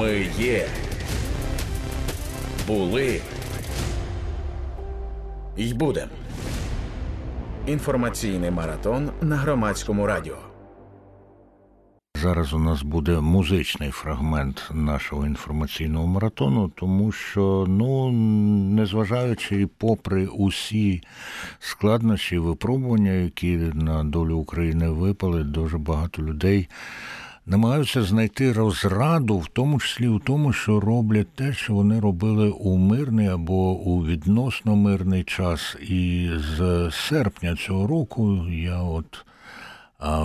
Ми є. Були. й будем. Інформаційний маратон на громадському радіо. Зараз у нас буде музичний фрагмент нашого інформаційного маратону, тому що, ну, незважаючи і попри усі складнощі, випробування, які на долю України випали, дуже багато людей намагаються знайти розраду, в тому числі у тому, що роблять те, що вони робили у мирний або у відносно мирний час. І з серпня цього року я от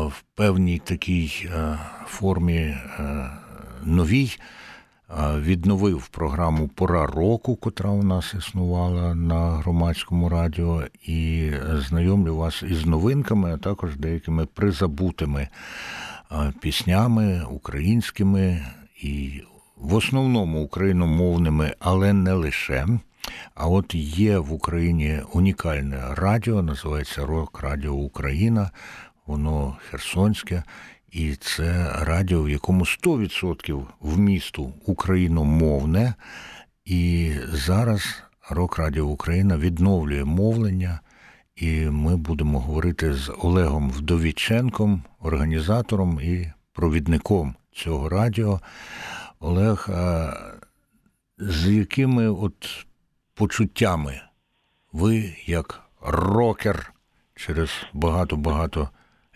в певній такій формі новій. Відновив програму Пора року, котра у нас існувала на громадському радіо, і знайомлю вас із новинками, а також деякими призабутими піснями українськими і в основному україномовними, але не лише. А от є в Україні унікальне радіо, називається Рок Радіо Україна, воно Херсонське, і це радіо, в якому 100% вмісту україномовне. І зараз Рок Радіо Україна відновлює мовлення і ми будемо говорити з Олегом Вдовіченком, організатором і провідником цього радіо. Олег, з якими от почуттями ви, як рокер, через багато-багато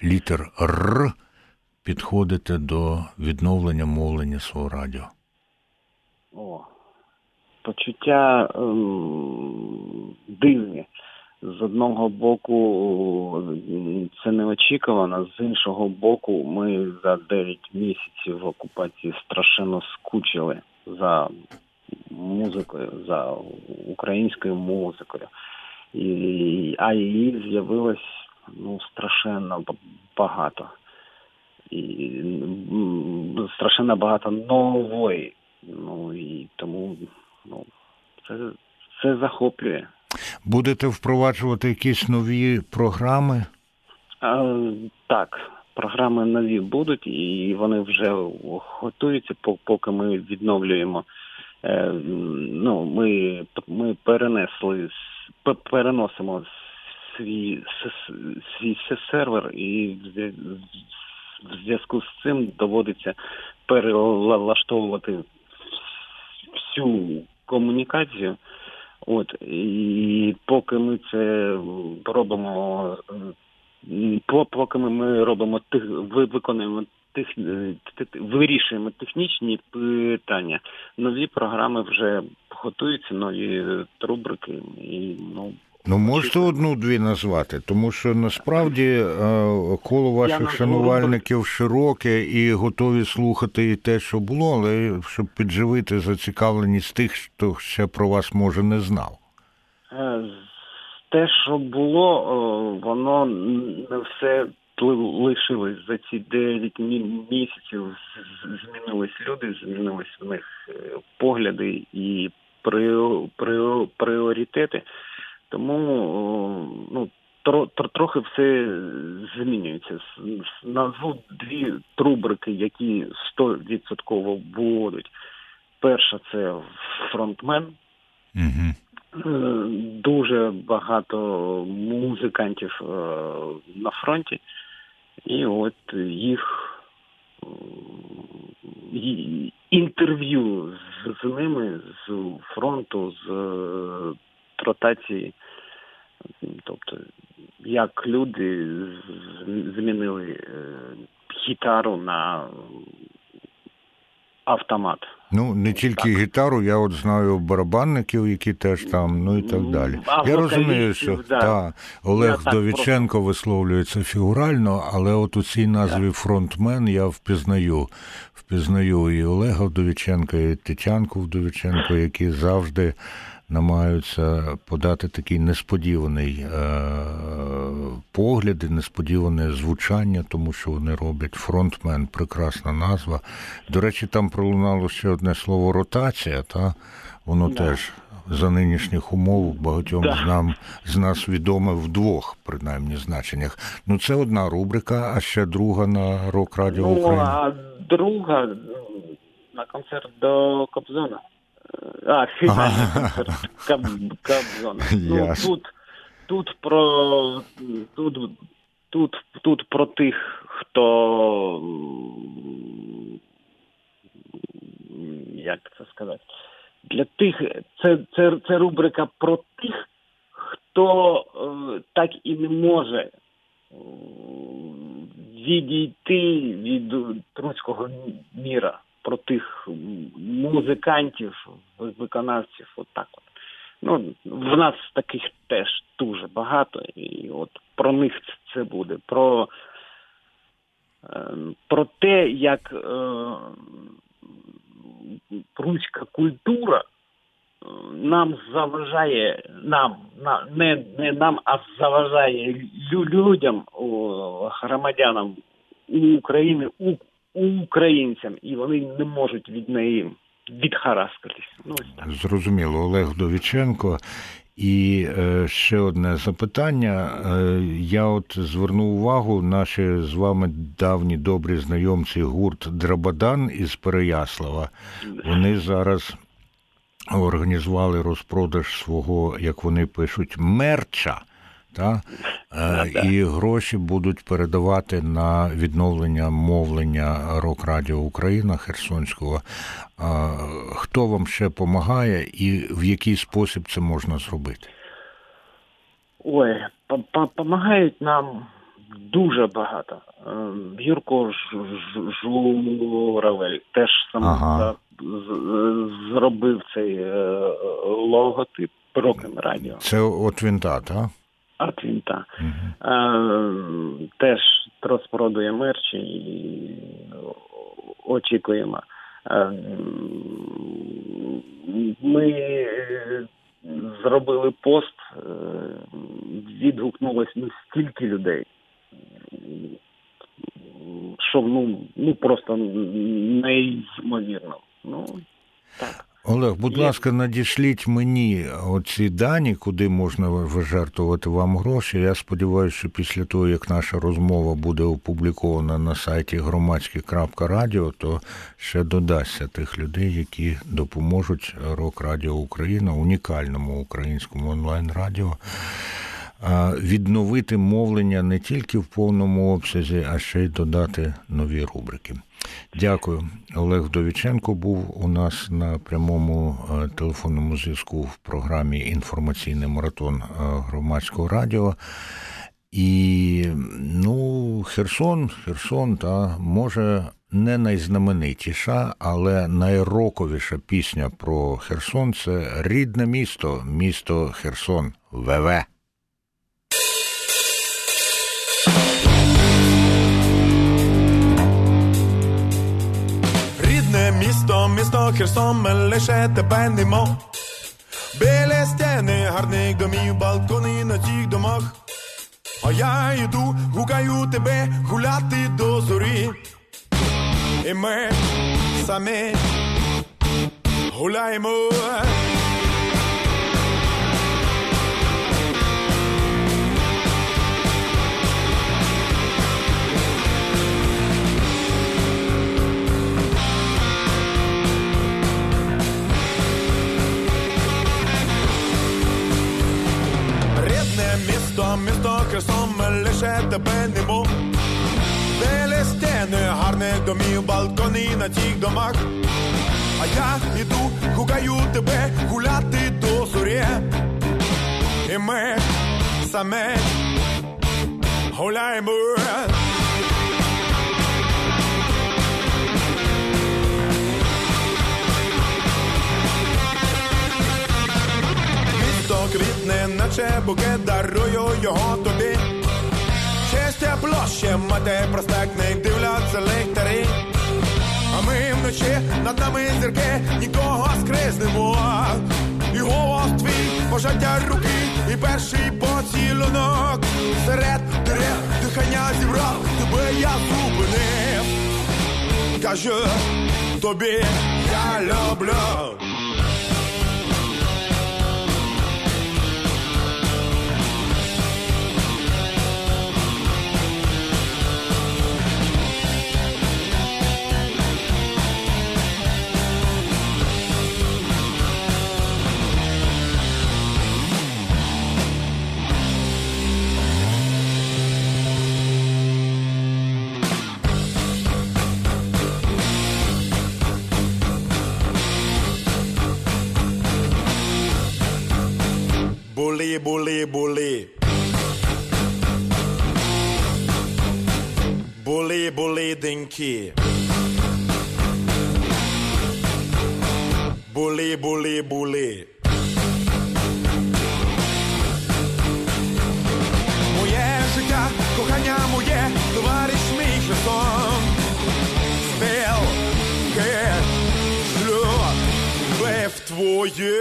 літер Р підходите до відновлення мовлення свого радіо? О, почуття ем, дивні з одного боку це неочікувано, з іншого боку, ми за 9 місяців окупації страшенно скучили за музикою, за українською музикою. І, А її з'явилось ну, страшенно багато. І страшенно багато нової. Ну і тому ну, це, це захоплює. Будете впроваджувати якісь нові програми? А, Так, програми нові будуть, і вони вже готуються, поки ми відновлюємо. Е, ну, Ми ми перенесли переносимо свій свій сервер, і в зв'язку з цим доводиться перелаштовувати всю комунікацію. От і поки ми це робимо, поки ми робимо тих, виконуємо тих, вирішуємо технічні питання, нові програми вже готуються, нові рубрики і ну. Ну, можете одну-дві назвати, тому що насправді е, коло ваших шанувальників широке і готові слухати і те, що було, але щоб підживити зацікавленість тих, хто ще про вас може не знав. Е, те, що було, воно не все лишилось за ці 9 місяців. Змінились люди, змінились в них е, погляди і пріоритети. Тому ну, трохи все змінюється. Назву дві рубрики, які 100% будуть. Перша це фронтмен. Угу. Дуже багато музикантів е, на фронті, і от їх інтерв'ю з ними з фронту, з ротації. Тобто, як люди змінили е, гітару на автомат. Ну, не тільки так. гітару, я от знаю барабанників, які теж там, ну і так далі. А я розумію, що да. та, Олег я Довіченко просто... висловлюється фігурально, але от у цій назві так. фронтмен я впізнаю. Впізнаю і Олега Вдовіченка, і Тетянку Вдовіченко, які завжди намагаються подати такий несподіваний е, погляд і несподіване звучання, тому що вони роблять фронтмен, прекрасна назва. До речі, там пролунало ще одне слово ротація, та воно да. теж. За нинішніх умов багатьом да. з нам з нас відоме в двох, принаймні, значеннях. Ну це одна рубрика, а ще друга на рок радіо ну, України. А друга на концерт до Кобзона. А, Коб, Кобзона. Ну, тут, тут про тут, тут, тут про тих, хто як це сказати, для тих, це, це, це рубрика про тих, хто е, так і не може е, відійти від труцького міра, про тих музикантів, виконавців, от так от. Ну, в нас таких теж дуже багато, і от про них це буде. Про, е, про те, як е, руська культура е, нам заважає, нам, на, не, не нам, а заважає людям, громадянам України, у, українцям, і вони не можуть від неї відхараскатись. Ну. Зрозуміло, Олег Довіченко. І е, ще одне запитання. Е, я от звернув увагу, наші з вами давні добрі знайомці гурт Драбадан із Переяслава. Вони зараз організували розпродаж свого, як вони пишуть, мерча. Та? Е, і гроші будуть передавати на відновлення мовлення Рок Радіо Україна Херсонського. А, хто вам ще допомагає і в який спосіб це можна зробити? Ой, допомагають нам дуже багато. Е, Юрко Журавель теж сам Ага. зробив цей е, логотип Рокем Радіо. Це от він та, та? От він та. Угу. Е, теж розпродує мерчі і очікуємо. Е, Ми е, зробили пост, е, відгукнулось ну, стільки людей, що ну, ну просто неймовірно. Ну, так. Олег, будь Є. ласка, надішліть мені оці дані, куди можна вижертвувати вам гроші. Я сподіваюся, що після того, як наша розмова буде опублікована на сайті громадське.радіо, то ще додасться тих людей, які допоможуть Рок Радіо Україна, унікальному українському онлайн-радіо, а, відновити мовлення не тільки в повному обсязі, а ще й додати нові рубрики. Дякую. Олег Довіченко був у нас на прямому телефонному зв'язку в програмі Інформаційний маратон громадського радіо. І ну, Херсон, Херсон, та може не найзнаменитіша, але найроковіша пісня про Херсон це рідне місто, місто Херсон, ВВ. Ми лише тебе немо. Білі стіни, гарних домів, балкони на цих домах. А я йду, гукаю тебе гуляти до зорі. І ми самі гуляємо. Місто, ми лише тебе немо. Білі стіни, гарних домів, балкони на тих домах. А я іду, гукаю тебе гуляти до зорі. І ми саме гуляємо. Місто квітне, наче букет, дарую його тобі. Честі площі, мати проспектник, дивляться ліхтарі. А ми вночі над нами зірки нікого скризнемо. І голос твій, пожаття руки, і перший поцілунок. Серед дерев дихання зібрав, тебе я зупинив. Кажу тобі, я люблю. Були, були, були. Були, були деньки. Були, були, були. Моє життя, кохання моє, товариш мій Херсон. Спел, ге, шльот, в твоє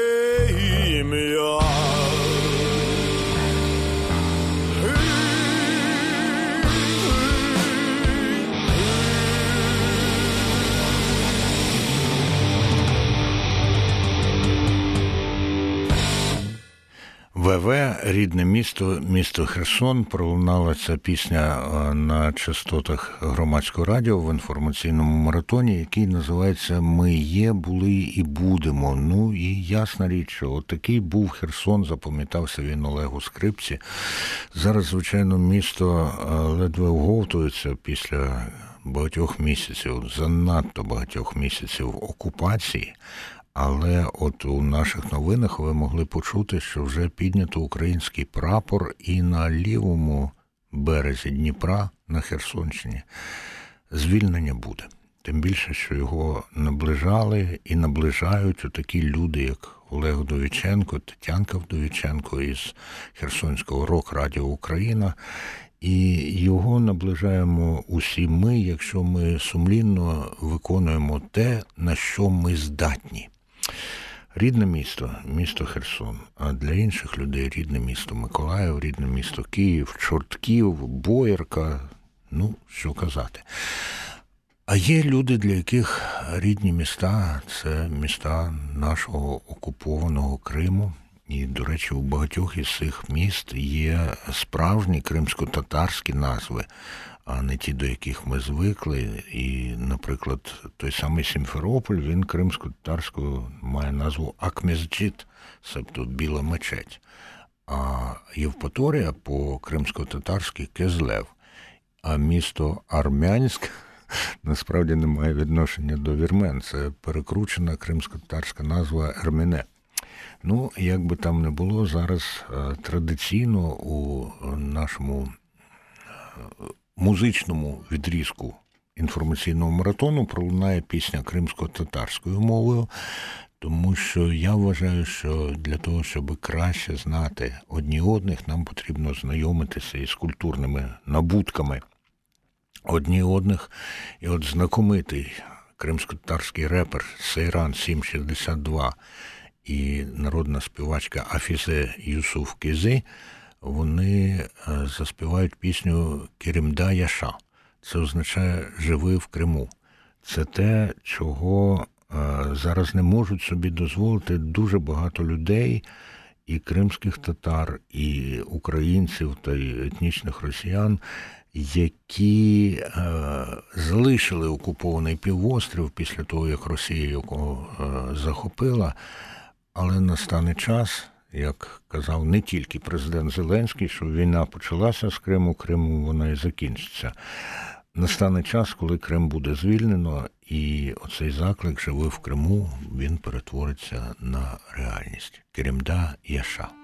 ім'я. ВВ, рідне місто, місто Херсон. Пролунала ця пісня е, на частотах громадського радіо в інформаційному маратоні, який називається Ми є, були і будемо. Ну і ясна річ, що отакий був Херсон, запам'ятався він Олегу Скрипці. Зараз, звичайно, місто е, ледве оговтується після багатьох місяців, занадто багатьох місяців окупації. Але от у наших новинах ви могли почути, що вже піднято український прапор і на лівому березі Дніпра на Херсонщині звільнення буде. Тим більше, що його наближали і наближають такі люди, як Олег Вдовіченко, Тетянка Вдовіченко із Херсонського рок Радіо Україна. І його наближаємо усі ми, якщо ми сумлінно виконуємо те, на що ми здатні. Рідне місто, місто Херсон, а для інших людей рідне місто Миколаїв, рідне місто Київ, Чортків, Боярка, ну, що казати. А є люди, для яких рідні міста це міста нашого окупованого Криму. І, до речі, у багатьох із цих міст є справжні кримсько-татарські назви, а не ті, до яких ми звикли. І, наприклад, той самий Сімферополь, він кримсько-татарською має назву Акмезджит, себто Біла мечеть. А Євпаторія по кримсько-татарськи Кезлев. А місто Армянськ насправді не має відношення до вірмен. Це перекручена кримсько-татарська назва Ермене. Ну, як би там не було, зараз традиційно у нашому музичному відрізку інформаційного маратону пролунає пісня кримсько-татарською мовою, тому що я вважаю, що для того, щоб краще знати одні одних, нам потрібно знайомитися із культурними набутками одні одних. І от знакомитий кримсько-татарський репер Сейран 762 і народна співачка Афізе Юсуф Кизи, вони заспівають пісню Керімда Яша. Це означає живи в Криму. Це те, чого зараз не можуть собі дозволити дуже багато людей, і кримських татар, і українців та й етнічних росіян, які е, залишили окупований півострів після того, як Росія його е, захопила. Але настане час, як казав не тільки президент Зеленський, що війна почалася з Криму, Криму вона і закінчиться. Настане час, коли Крим буде звільнено, і оцей заклик живи в Криму, він перетвориться на реальність. Кремда Яша.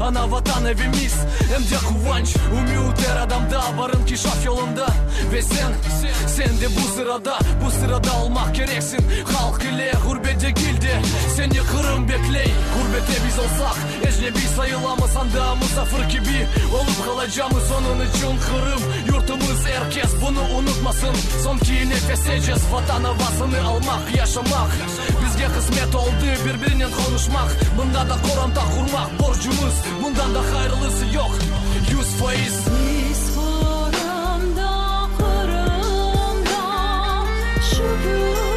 Ana vatan evimiz. Hem de kıvanç Ümit her adamda. Varın ki şaf yolunda. Ve sen, sen de bu sırada. Bu sırada olmak gereksin. Halk ile gurbete girdi Seni kırım bekley. Gurbete biz olsak Ecnebi sayılamaz. Sandığımız Safır gibi olup kalacağımız Onun için kırım Yurt Atımız herkes bunu unutmasın. Son ki nefes edeceğiz Vatan havasını almak, yaşamak. Bizge kısmet oldu birbirinin konuşmak. Bunda da koronta kurmak borcumuz. Bundan da hayırlısı yok. Yüz faiz. Biz Kırım'da, Kırım'da şükür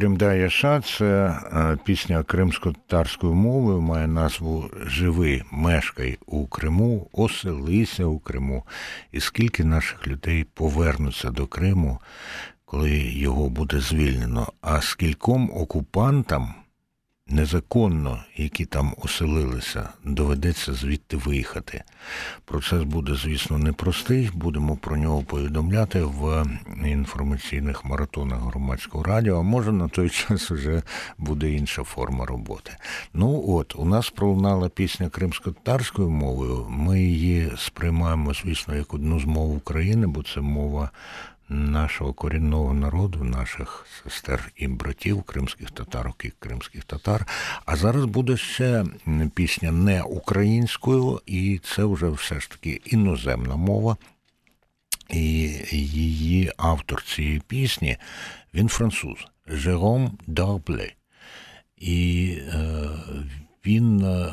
Керемда Яша це пісня кримсько-татарською мовою, має назву Живи, мешкай у Криму, оселися у Криму. І скільки наших людей повернуться до Криму, коли його буде звільнено, а скільком окупантам незаконно, які там оселилися, доведеться звідти виїхати. Процес буде, звісно, непростий. Будемо про нього повідомляти в інформаційних маратонах громадського радіо. А може на той час вже буде інша форма роботи. Ну от, у нас пролунала пісня кримсько-татарською мовою. Ми її сприймаємо, звісно, як одну з мов України, бо це мова нашого корінного народу, наших сестер і братів, кримських татарок і кримських татар. А зараз буде ще пісня не українською, і це вже все ж таки іноземна мова. І її автор цієї пісні він француз Жером Дарбле. І е, він е,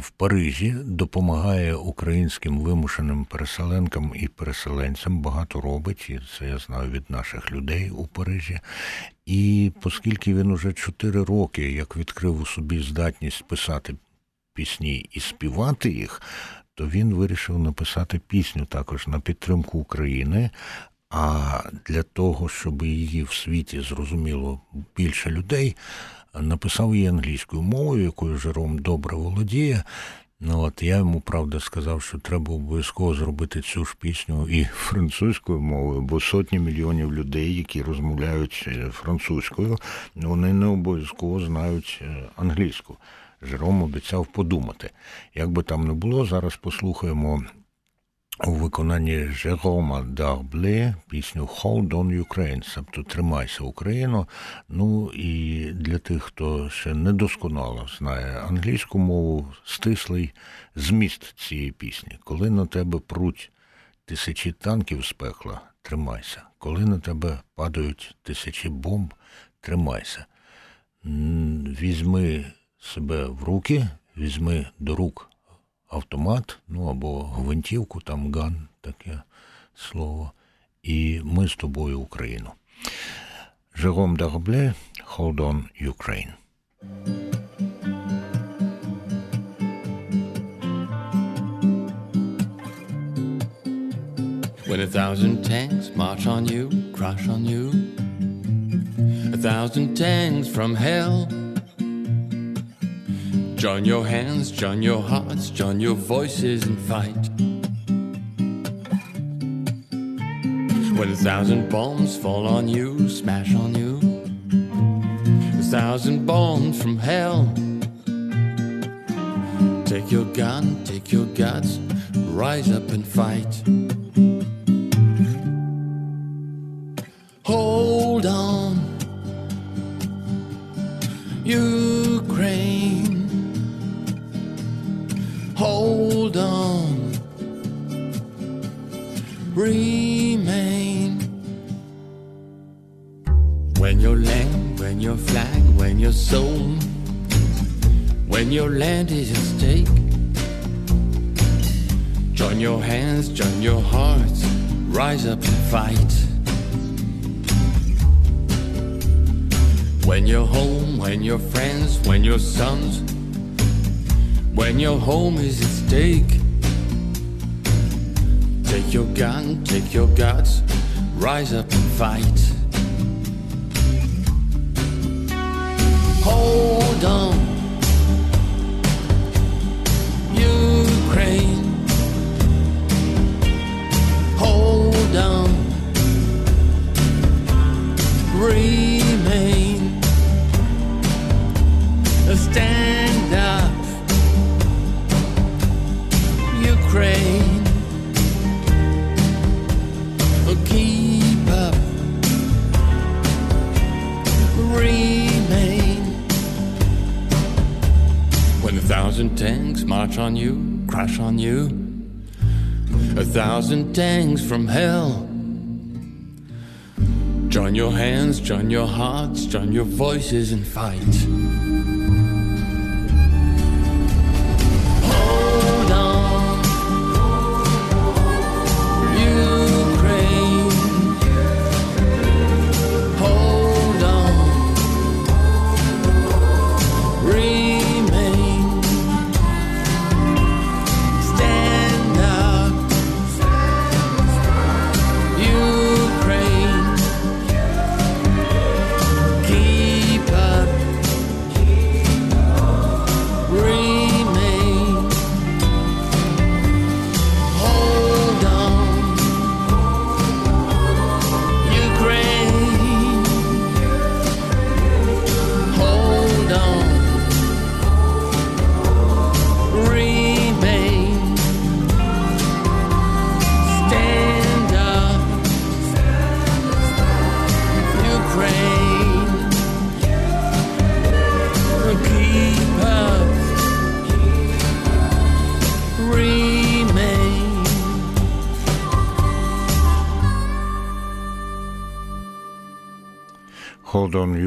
в Парижі допомагає українським вимушеним переселенкам і переселенцям. Багато робить, і це я знаю від наших людей у Парижі. І оскільки він уже чотири роки як відкрив у собі здатність писати пісні і співати їх, то він вирішив написати пісню також на підтримку України. А для того, щоб її в світі зрозуміло більше людей, написав її англійською мовою, якою Жером добре володіє. Ну от я йому правда сказав, що треба обов'язково зробити цю ж пісню і французькою мовою, бо сотні мільйонів людей, які розмовляють французькою, вони не обов'язково знають англійську. Жером обіцяв подумати. Як би там не було, зараз послухаємо у виконанні Жерома Дарбле пісню Hold on Ukraine, тобто Тримайся Україно. Ну і для тих, хто ще недосконало знає англійську мову, стислий зміст цієї пісні. Коли на тебе пруть тисячі танків з пекла, тримайся. Коли на тебе падають тисячі бомб, тримайся. Візьми себе в руки, візьми до рук автомат, ну або гвинтівку, там ган, таке слово. І ми з тобою Україну. Жером Дарбле, Hold on Ukraine. When a thousand tanks march on you, crash on you, a thousand tanks from hell. Join your hands, join your hearts, join your voices and fight. When a thousand bombs fall on you, smash on you, a thousand bombs from hell. Take your gun, take your guts, rise up and fight. When you're home, when your friends, when your sons, when your home is at stake. Take your gun, take your guts, rise up and fight. Hold on, Ukraine. Hold on, remain. Thousand tanks march on you, crash on you, a thousand tanks from hell. Join your hands, join your hearts, join your voices and fight.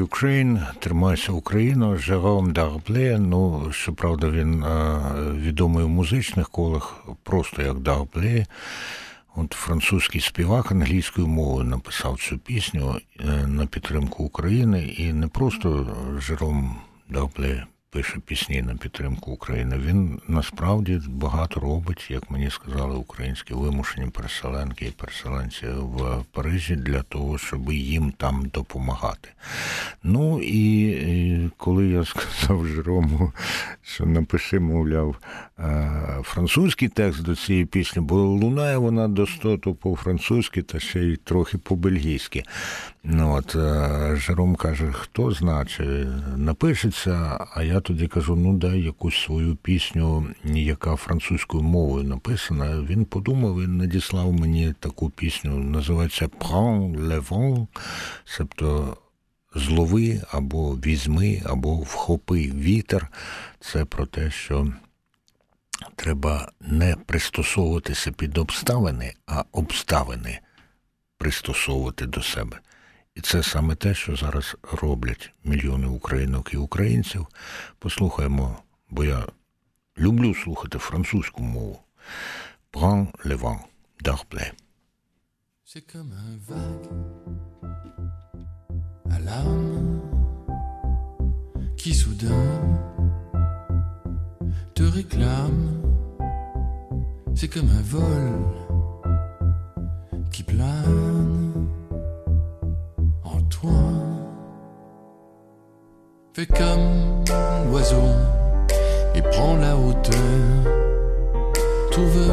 Ukraine, тримайся Україно, Жером Дарбле. Ну, щоправда, він е, відомий у музичних колах, просто як Дарбле. От французький співак англійською мовою написав цю пісню е, на підтримку України, і не просто Жером Дарбле пише пісні на підтримку України. Він насправді багато робить, як мені сказали, українські вимушені переселенки і переселенці в Парижі для того, щоб їм там допомагати. Ну і, коли я сказав Жерому, що напиши, мовляв, е, французький текст до цієї пісні, бо лунає вона достоту по-французьки та ще й трохи по-бельгійськи. Ну, от, е, Жером каже, хто значить, напишеться, а я тоді кажу: ну дай якусь свою пісню, яка французькою мовою написана. Він подумав і надіслав мені таку пісню, називається Prends le vent, себто злови або візьми, або вхопи вітер. Це про те, що треба не пристосовуватися під обставини, а обставини пристосовувати до себе. І це саме те, що зараз роблять мільйони українок і українців. Послухаємо, бо я люблю слухати французьку мову. Prends le vent d'Arblay. C'est comme qui soudain te réclame. C'est comme un vol qui plane Fais comme l'oiseau et prends la hauteur. Trouve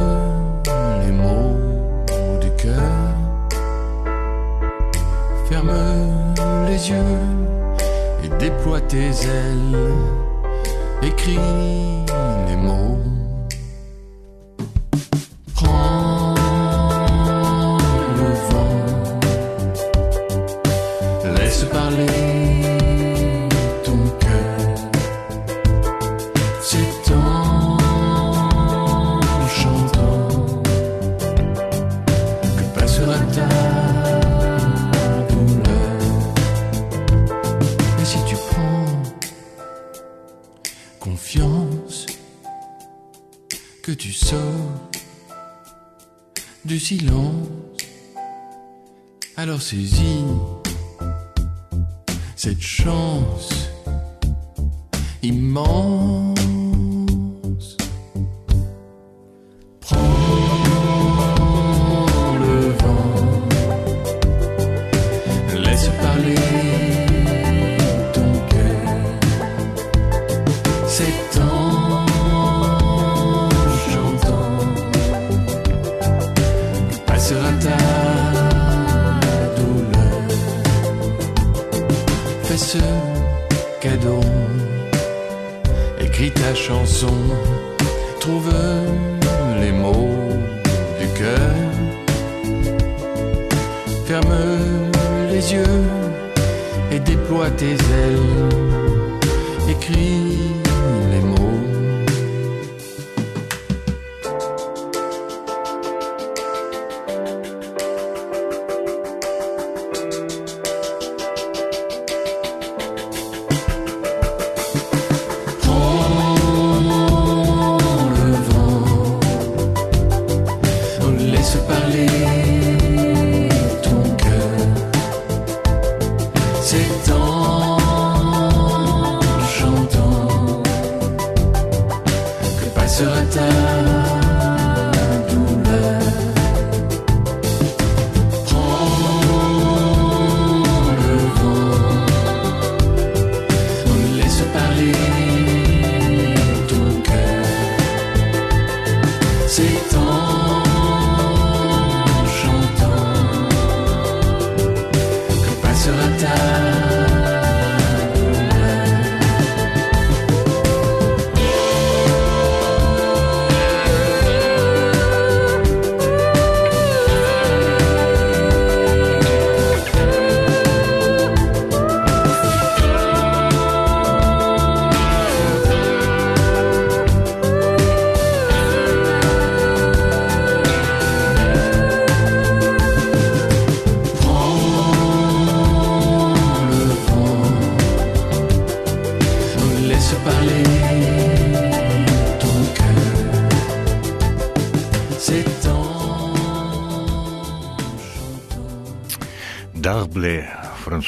les mots du cœur. Ferme les yeux et déploie tes ailes. Écris les mots. Que tu sors du silence, alors saisis cette chance immense. Chanson, trouve les mots du cœur. Ferme les yeux et déploie tes ailes. Écris till I die.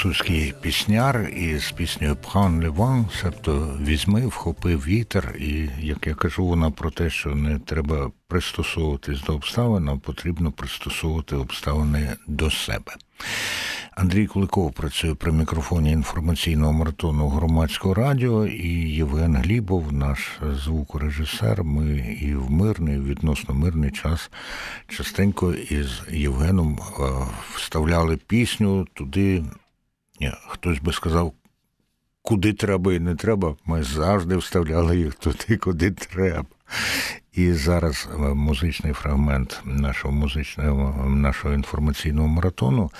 Французький пісняр із піснею le vent, себто візьми, вхопи вітер, і як я кажу, вона про те, що не треба пристосовуватись до обставин, а потрібно пристосовувати обставини до себе. Андрій Куликов працює при мікрофоні інформаційного маратону громадського радіо і Євген Глібов, наш звукорежисер. Ми і в мирний, відносно мирний час частенько із Євгеном е, вставляли пісню туди. Ні, хтось би сказав куди треба і не треба, ми завжди вставляли їх туди, куди треба. І зараз е, музичний фрагмент нашого музичного нашого інформаційного маратону.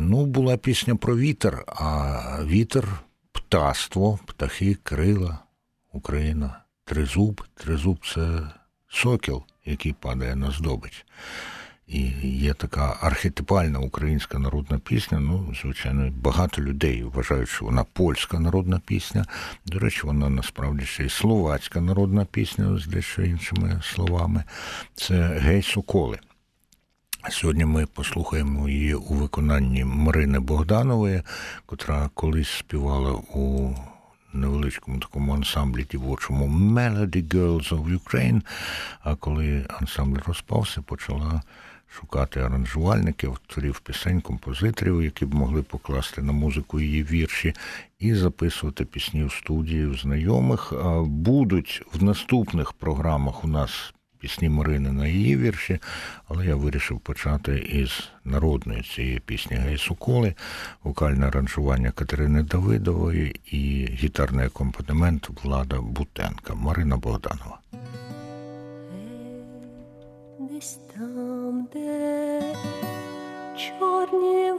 Ну, була пісня про вітер, а вітер, птаство, птахи, крила, Україна, тризуб. Тризуб це сокіл, який падає на здобич. І є така архетипальна українська народна пісня. Ну, звичайно, багато людей вважають, що вона польська народна пісня. До речі, вона насправді ще й словацька народна пісня з дещо іншими словами. Це Гей Соколи. Сьогодні ми послухаємо її у виконанні Марини Богданової, котра колись співала у невеличкому такому ансамблі дівочому Melody Girls of Ukraine. А коли ансамбль розпався, почала шукати аранжувальників, авторів пісень, композиторів, які б могли покласти на музику її вірші, і записувати пісні в студії в знайомих. Будуть в наступних програмах у нас пісні Марини на її вірші, але я вирішив почати із народної цієї пісні Гей Соколи, вокальне аранжування Катерини Давидової і гітарний акомпанемент Влада Бутенка. Марина Богданова. Де чорні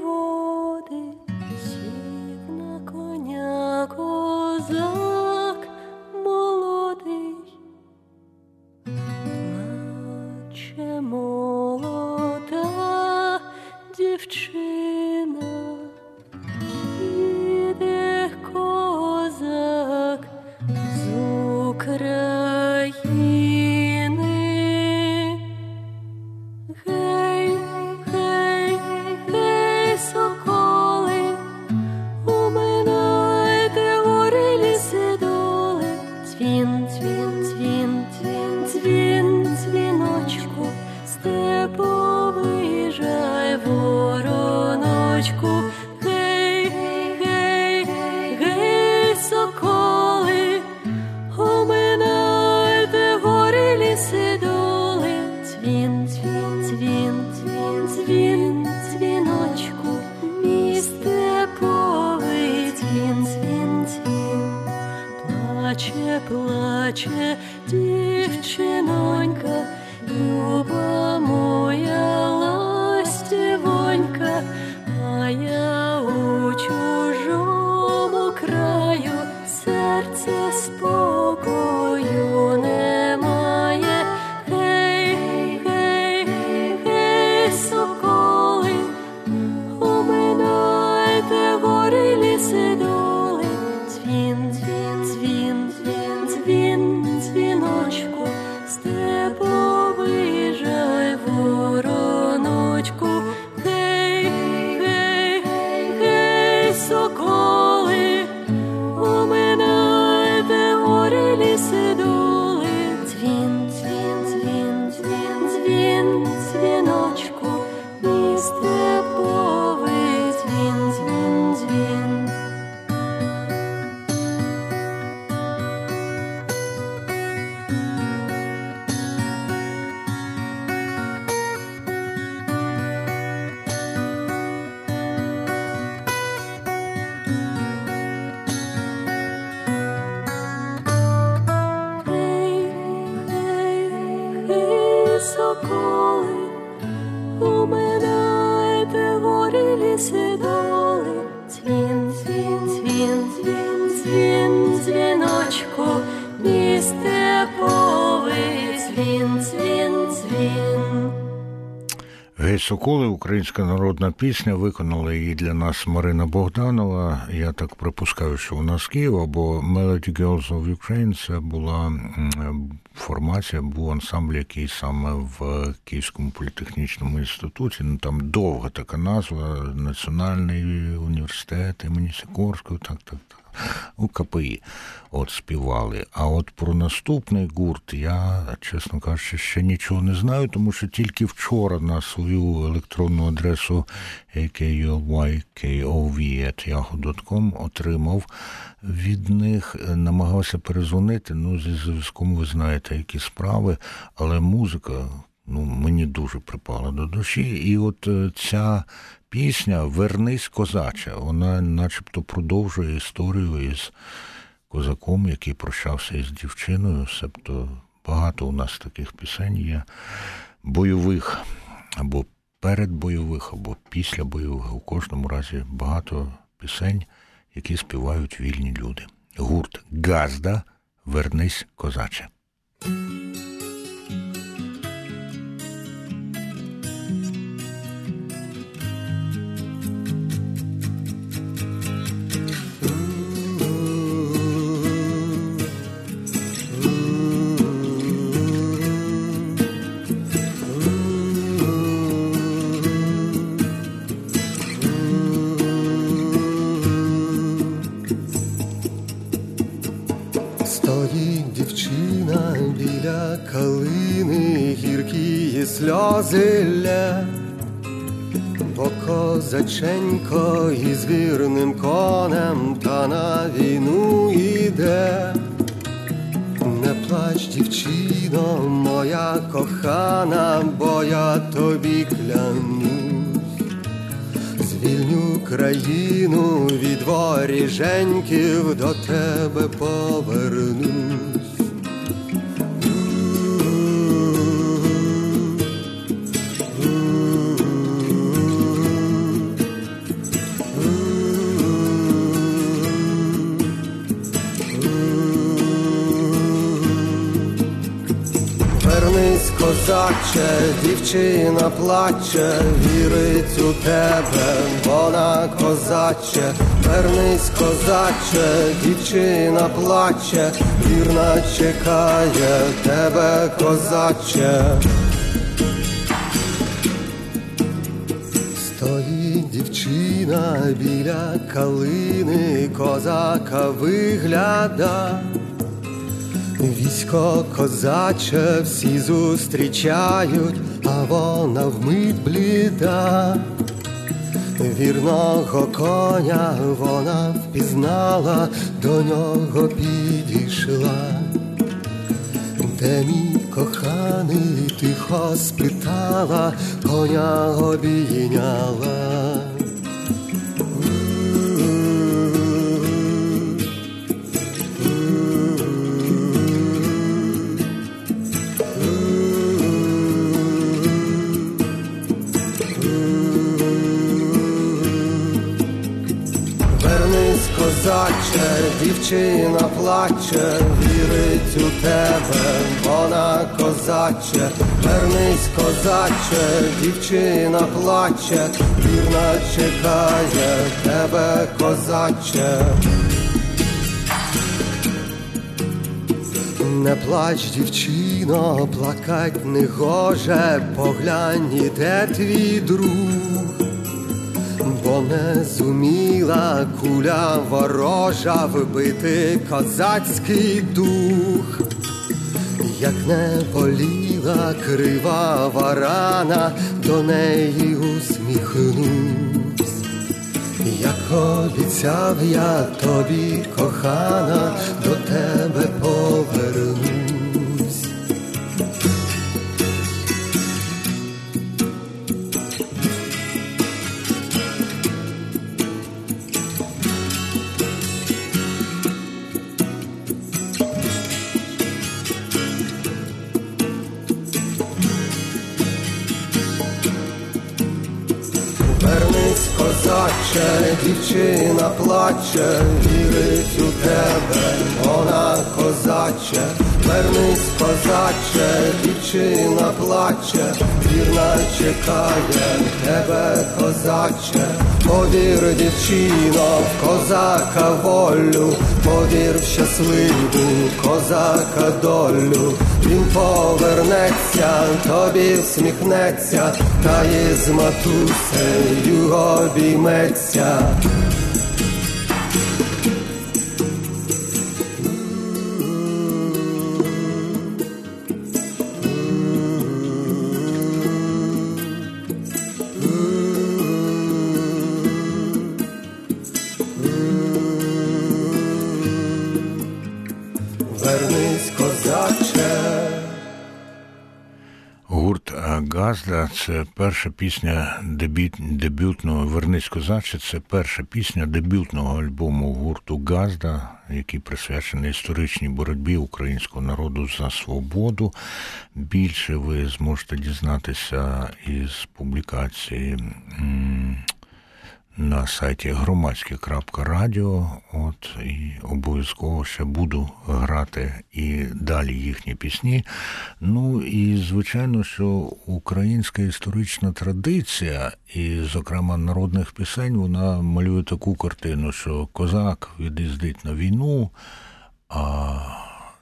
Гей українська народна пісня, виконала її для нас Марина Богданова. Я так припускаю, що вона з Києва, бо Melody Girls of Ukraine це була формація, був ансамбль, який саме в Київському політехнічному інституті. Ну там довга така назва Національний університет імені Сікорського, так, так, так. У КПІ от співали. А от про наступний гурт я, чесно кажучи, ще нічого не знаю, тому що тільки вчора на свою електронну адресу akyokov.yahoo.com отримав від них, намагався перезвонити. Ну, зі зв'язком ви знаєте, які справи, але музика. Ну, мені дуже припала до душі. І от е, ця пісня Вернись козаче. Вона начебто продовжує історію із козаком, який прощався із дівчиною. Себто багато у нас таких пісень є бойових або передбойових, або після бойових. У кожному разі багато пісень, які співають вільні люди. Гурт Газда Вернись козаче. Козаченько із вірним конем та на війну іде. Не плач, дівчино, моя кохана, бо я тобі клянусь. Звільню країну від воріженьків до тебе повернусь. Козаче, дівчина плаче, вірить у тебе, вона козаче, вернись, козаче, дівчина плаче, вірна чекає тебе, козаче. Стоїть дівчина біля калини, козака вигляда. Військо козаче всі зустрічають, а вона вмить бліда. Вірного коня вона впізнала, до нього підійшла. Де мій коханий тихо спитала, коня обійняла. Козаче, дівчина плаче, вірить у тебе, вона козаче, вернись, козаче, дівчина плаче, вірна чекає тебе, козаче. Не плач, дівчино, плакать не гоже, поглянь, іде твій друг бо не зуміла куля ворожа вбити козацький дух, як не боліла крива варана, до неї усміхнусь, як обіцяв я тобі, кохана, до тебе повернусь. Козаче, дівчина плаче, вірить у тебе, вона козаче, вернись, козаче, дівчина плаче, вірна чекає тебе, козаче, повір, дівчино, в козака волю, повір в щасливу козака долю, він повернеться, тобі всміхнеться, та із матусею обійметься. Це перша пісня дебют, дебютного Вернись козаче. Це перша пісня дебютного альбому гурту Газда, який присвячений історичній боротьбі українського народу за свободу. Більше ви зможете дізнатися із публікації. На сайті громадське.радіо. От і обов'язково ще буду грати і далі їхні пісні. Ну і звичайно, що українська історична традиція, і, зокрема, народних пісень, вона малює таку картину, що козак від'їздить на війну, а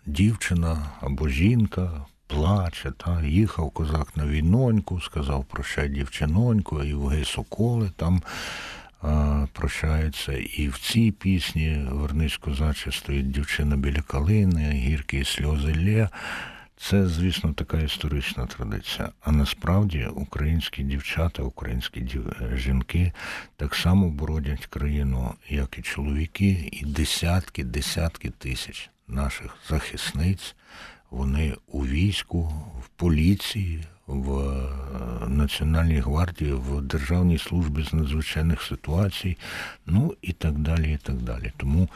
дівчина або жінка. Плаче, та їхав козак на війноньку, сказав прощай дівчиноньку, і в соколи там прощаються. І в цій пісні Вернись козаче стоїть дівчина біля калини, гіркі сльози лє. Це, звісно, така історична традиція. А насправді українські дівчата, українські дів- жінки так само бородять країну, як і чоловіки, і десятки, десятки тисяч наших захисниць. Вони у війську, в поліції, в е, Національній гвардії, в Державній службі з надзвичайних ситуацій, ну і так далі, і так далі. Тому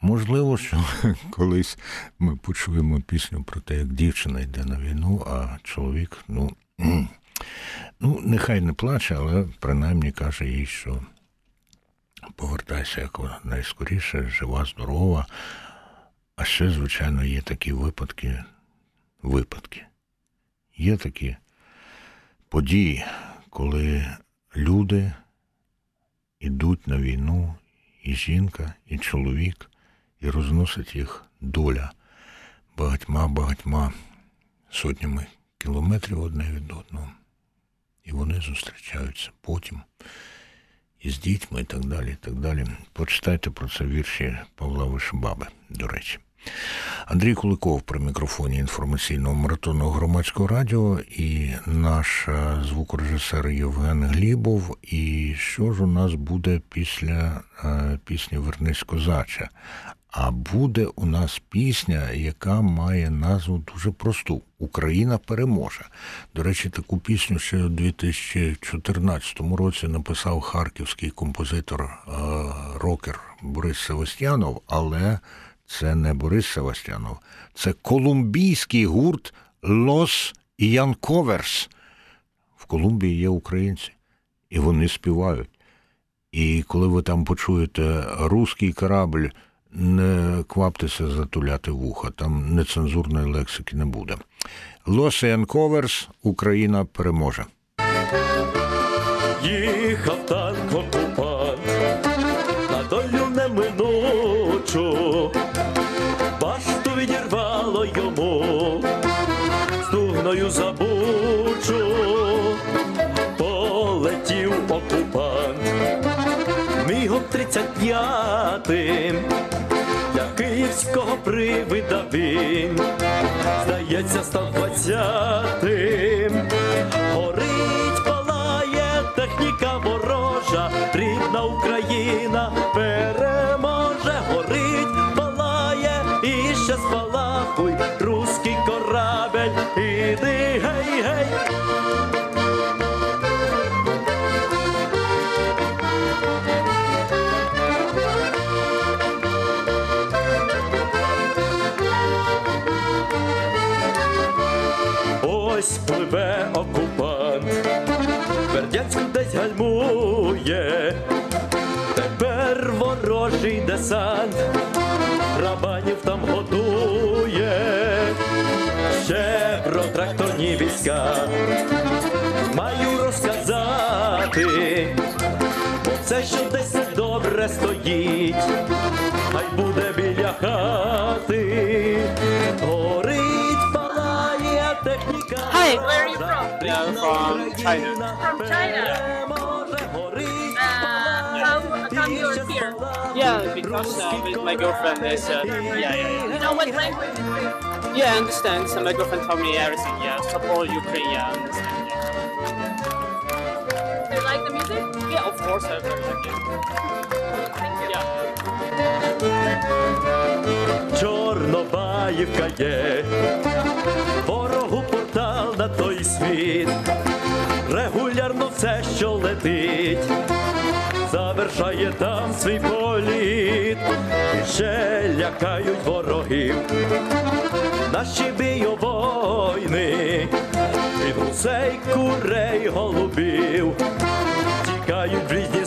можливо, що колись ми почуємо пісню про те, як дівчина йде на війну, а чоловік, ну, ну нехай не плаче, але принаймні каже їй, що повертайся як найскоріше, жива, здорова. А ще, звичайно, є такі випадки, випадки. Є такі події, коли люди йдуть на війну, і жінка, і чоловік, і розносить їх доля багатьма-багатьма сотнями кілометрів одне від одного. І вони зустрічаються потім із дітьми і так далі. і так далі. Почитайте про це вірші Павла Вишибаби, до речі. Андрій Куликов при мікрофоні інформаційного маратону громадського радіо і наш е, звукорежисер Євген Глібов. І що ж у нас буде після е, пісні Вернись козаче? А буде у нас пісня, яка має назву дуже просту Україна переможе. До речі, таку пісню ще у 2014 році написав харківський композитор е, рокер Борис Севастьянов, але це не Борис Севастьянов, це колумбійський гурт Лос Янковерс. В Колумбії є українці, і вони співають. І коли ви там почуєте руський корабль, не кваптеся затуляти вуха, там нецензурної лексики не буде. Лос Янковерс, Україна переможе. Стугною забучу, полетів окупант, мігом тридцять п'ятим, для київського привида він, здається, став двадцятим. Горить, палає техніка ворожа, рідна Україна переможе, Ось пливе окупант, Бердянську десь гальмує, тепер ворожий десант, рабанів там годує, ще про тракторні війська. Маю розказати, бо все, що десь добре стоїть, хай буде біля хати, Hi, where are you from? Yeah, from China. From China. Uh, how come you're here? Yeah, because uh, with my girlfriend is uh, yeah, yeah, yeah. You know what language you speak? Yeah, I understand. So my girlfriend told me everything. Yeah, support Ukraine. Yeah, I understand. Yeah, Do you like the music? yeah of course I really like it. Thank you. Yeah. Чорнобаївка є, регулярно все, що летить, завершає там свій політ, і ще лякають ворогів, наші бійовойни, від гусей, курей, голубів, тікають в різні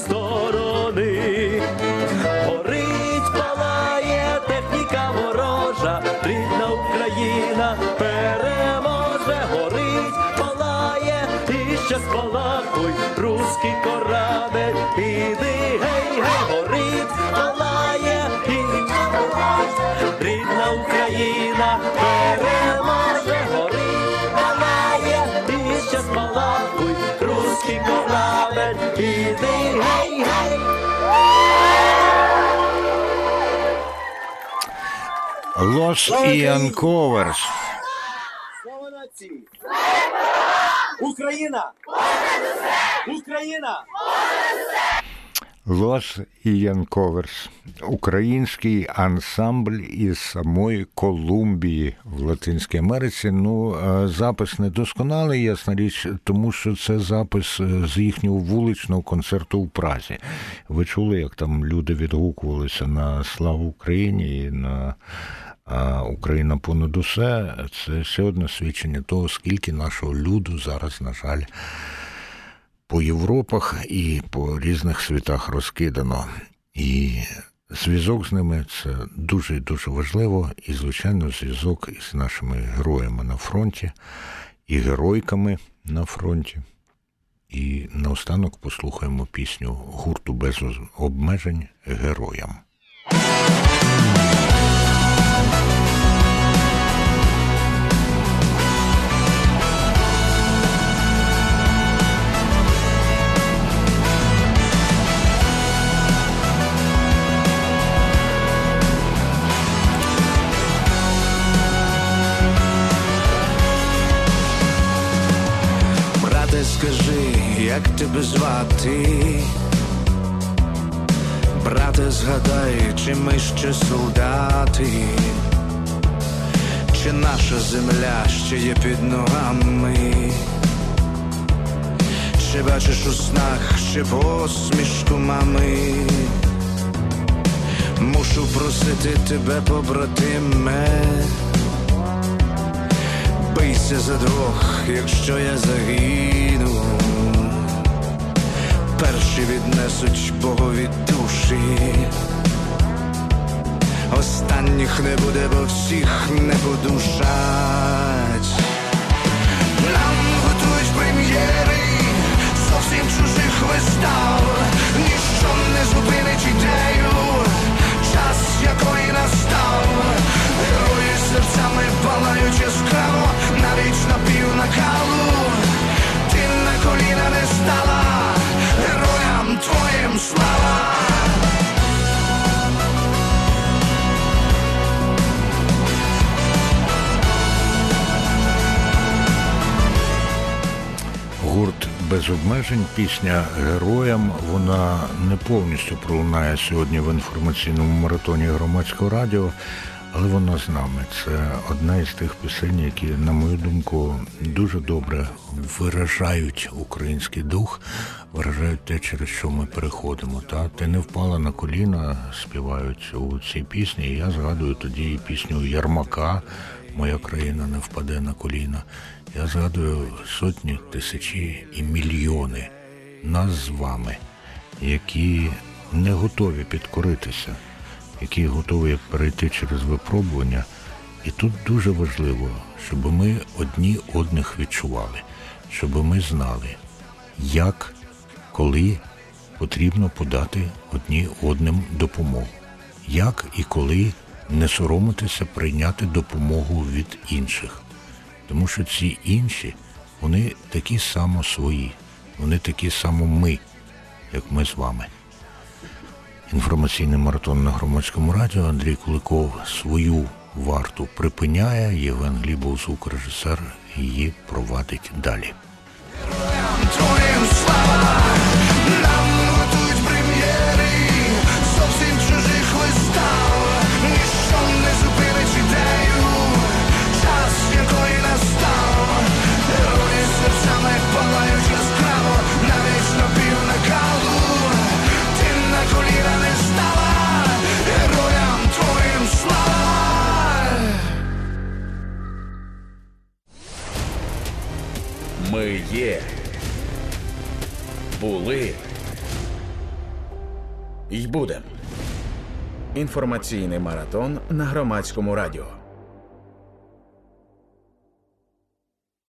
Лос Янковерс. Слава нації! Україна! Україна! Лос Янковерс. Український ансамбль із самої Колумбії в Латинській Америці. Ну, е, запис недосконалий, ясна річ, тому що це запис е, з їхнього вуличного концерту у Празі. Ви чули, як там люди відгукувалися на славу Україні і на а Україна понад усе. Це ще одне свідчення того, скільки нашого люду зараз, на жаль, по Європах і по різних світах розкидано. І зв'язок з ними це дуже і дуже важливо. І, звичайно, зв'язок із нашими героями на фронті і геройками на фронті. І наостанок послухаємо пісню гурту без обмежень героям. Брате, скажи, як тебе звати? Брате, згадай, чи ми ще солдати, чи наша земля ще є під ногами? Чи бачиш у снах ще посмішку мами? Мушу просити тебе, побратиме бийся за двох, якщо я загину, перші віднесуть Богові душі, останніх не буде, бо всіх не подушать. Нам готують прем'єри зовсім чужих вистав, ніщо не зупинить ідею, час якої настав. Серцями палають яскраво, навіть на пів накалу. Ти на коліна не стала, героям твоїм слава. Гурт без обмежень, пісня героям. Вона не повністю пролунає сьогодні в інформаційному маратоні громадського радіо, але вона з нами. Це одна із тих пісень, які, на мою думку, дуже добре виражають український дух, виражають те, через що ми переходимо. Та ти не впала на коліна, співають у цій пісні. І я згадую тоді пісню Ярмака. Моя країна не впаде на коліна. Я згадую сотні, тисячі і мільйони нас з вами, які не готові підкоритися, які готові перейти через випробування. І тут дуже важливо, щоб ми одні одних відчували, щоб ми знали, як, коли потрібно подати одні одним допомогу, як і коли не соромитися прийняти допомогу від інших. Тому що ці інші, вони такі само свої, вони такі само ми, як ми з вами. Інформаційний маратон на громадському радіо Андрій Куликов свою варту припиняє, Євген Глібов, звукорежисер, її провадить далі. Слава, Ми є. Були. й будем. Інформаційний маратон на громадському радіо.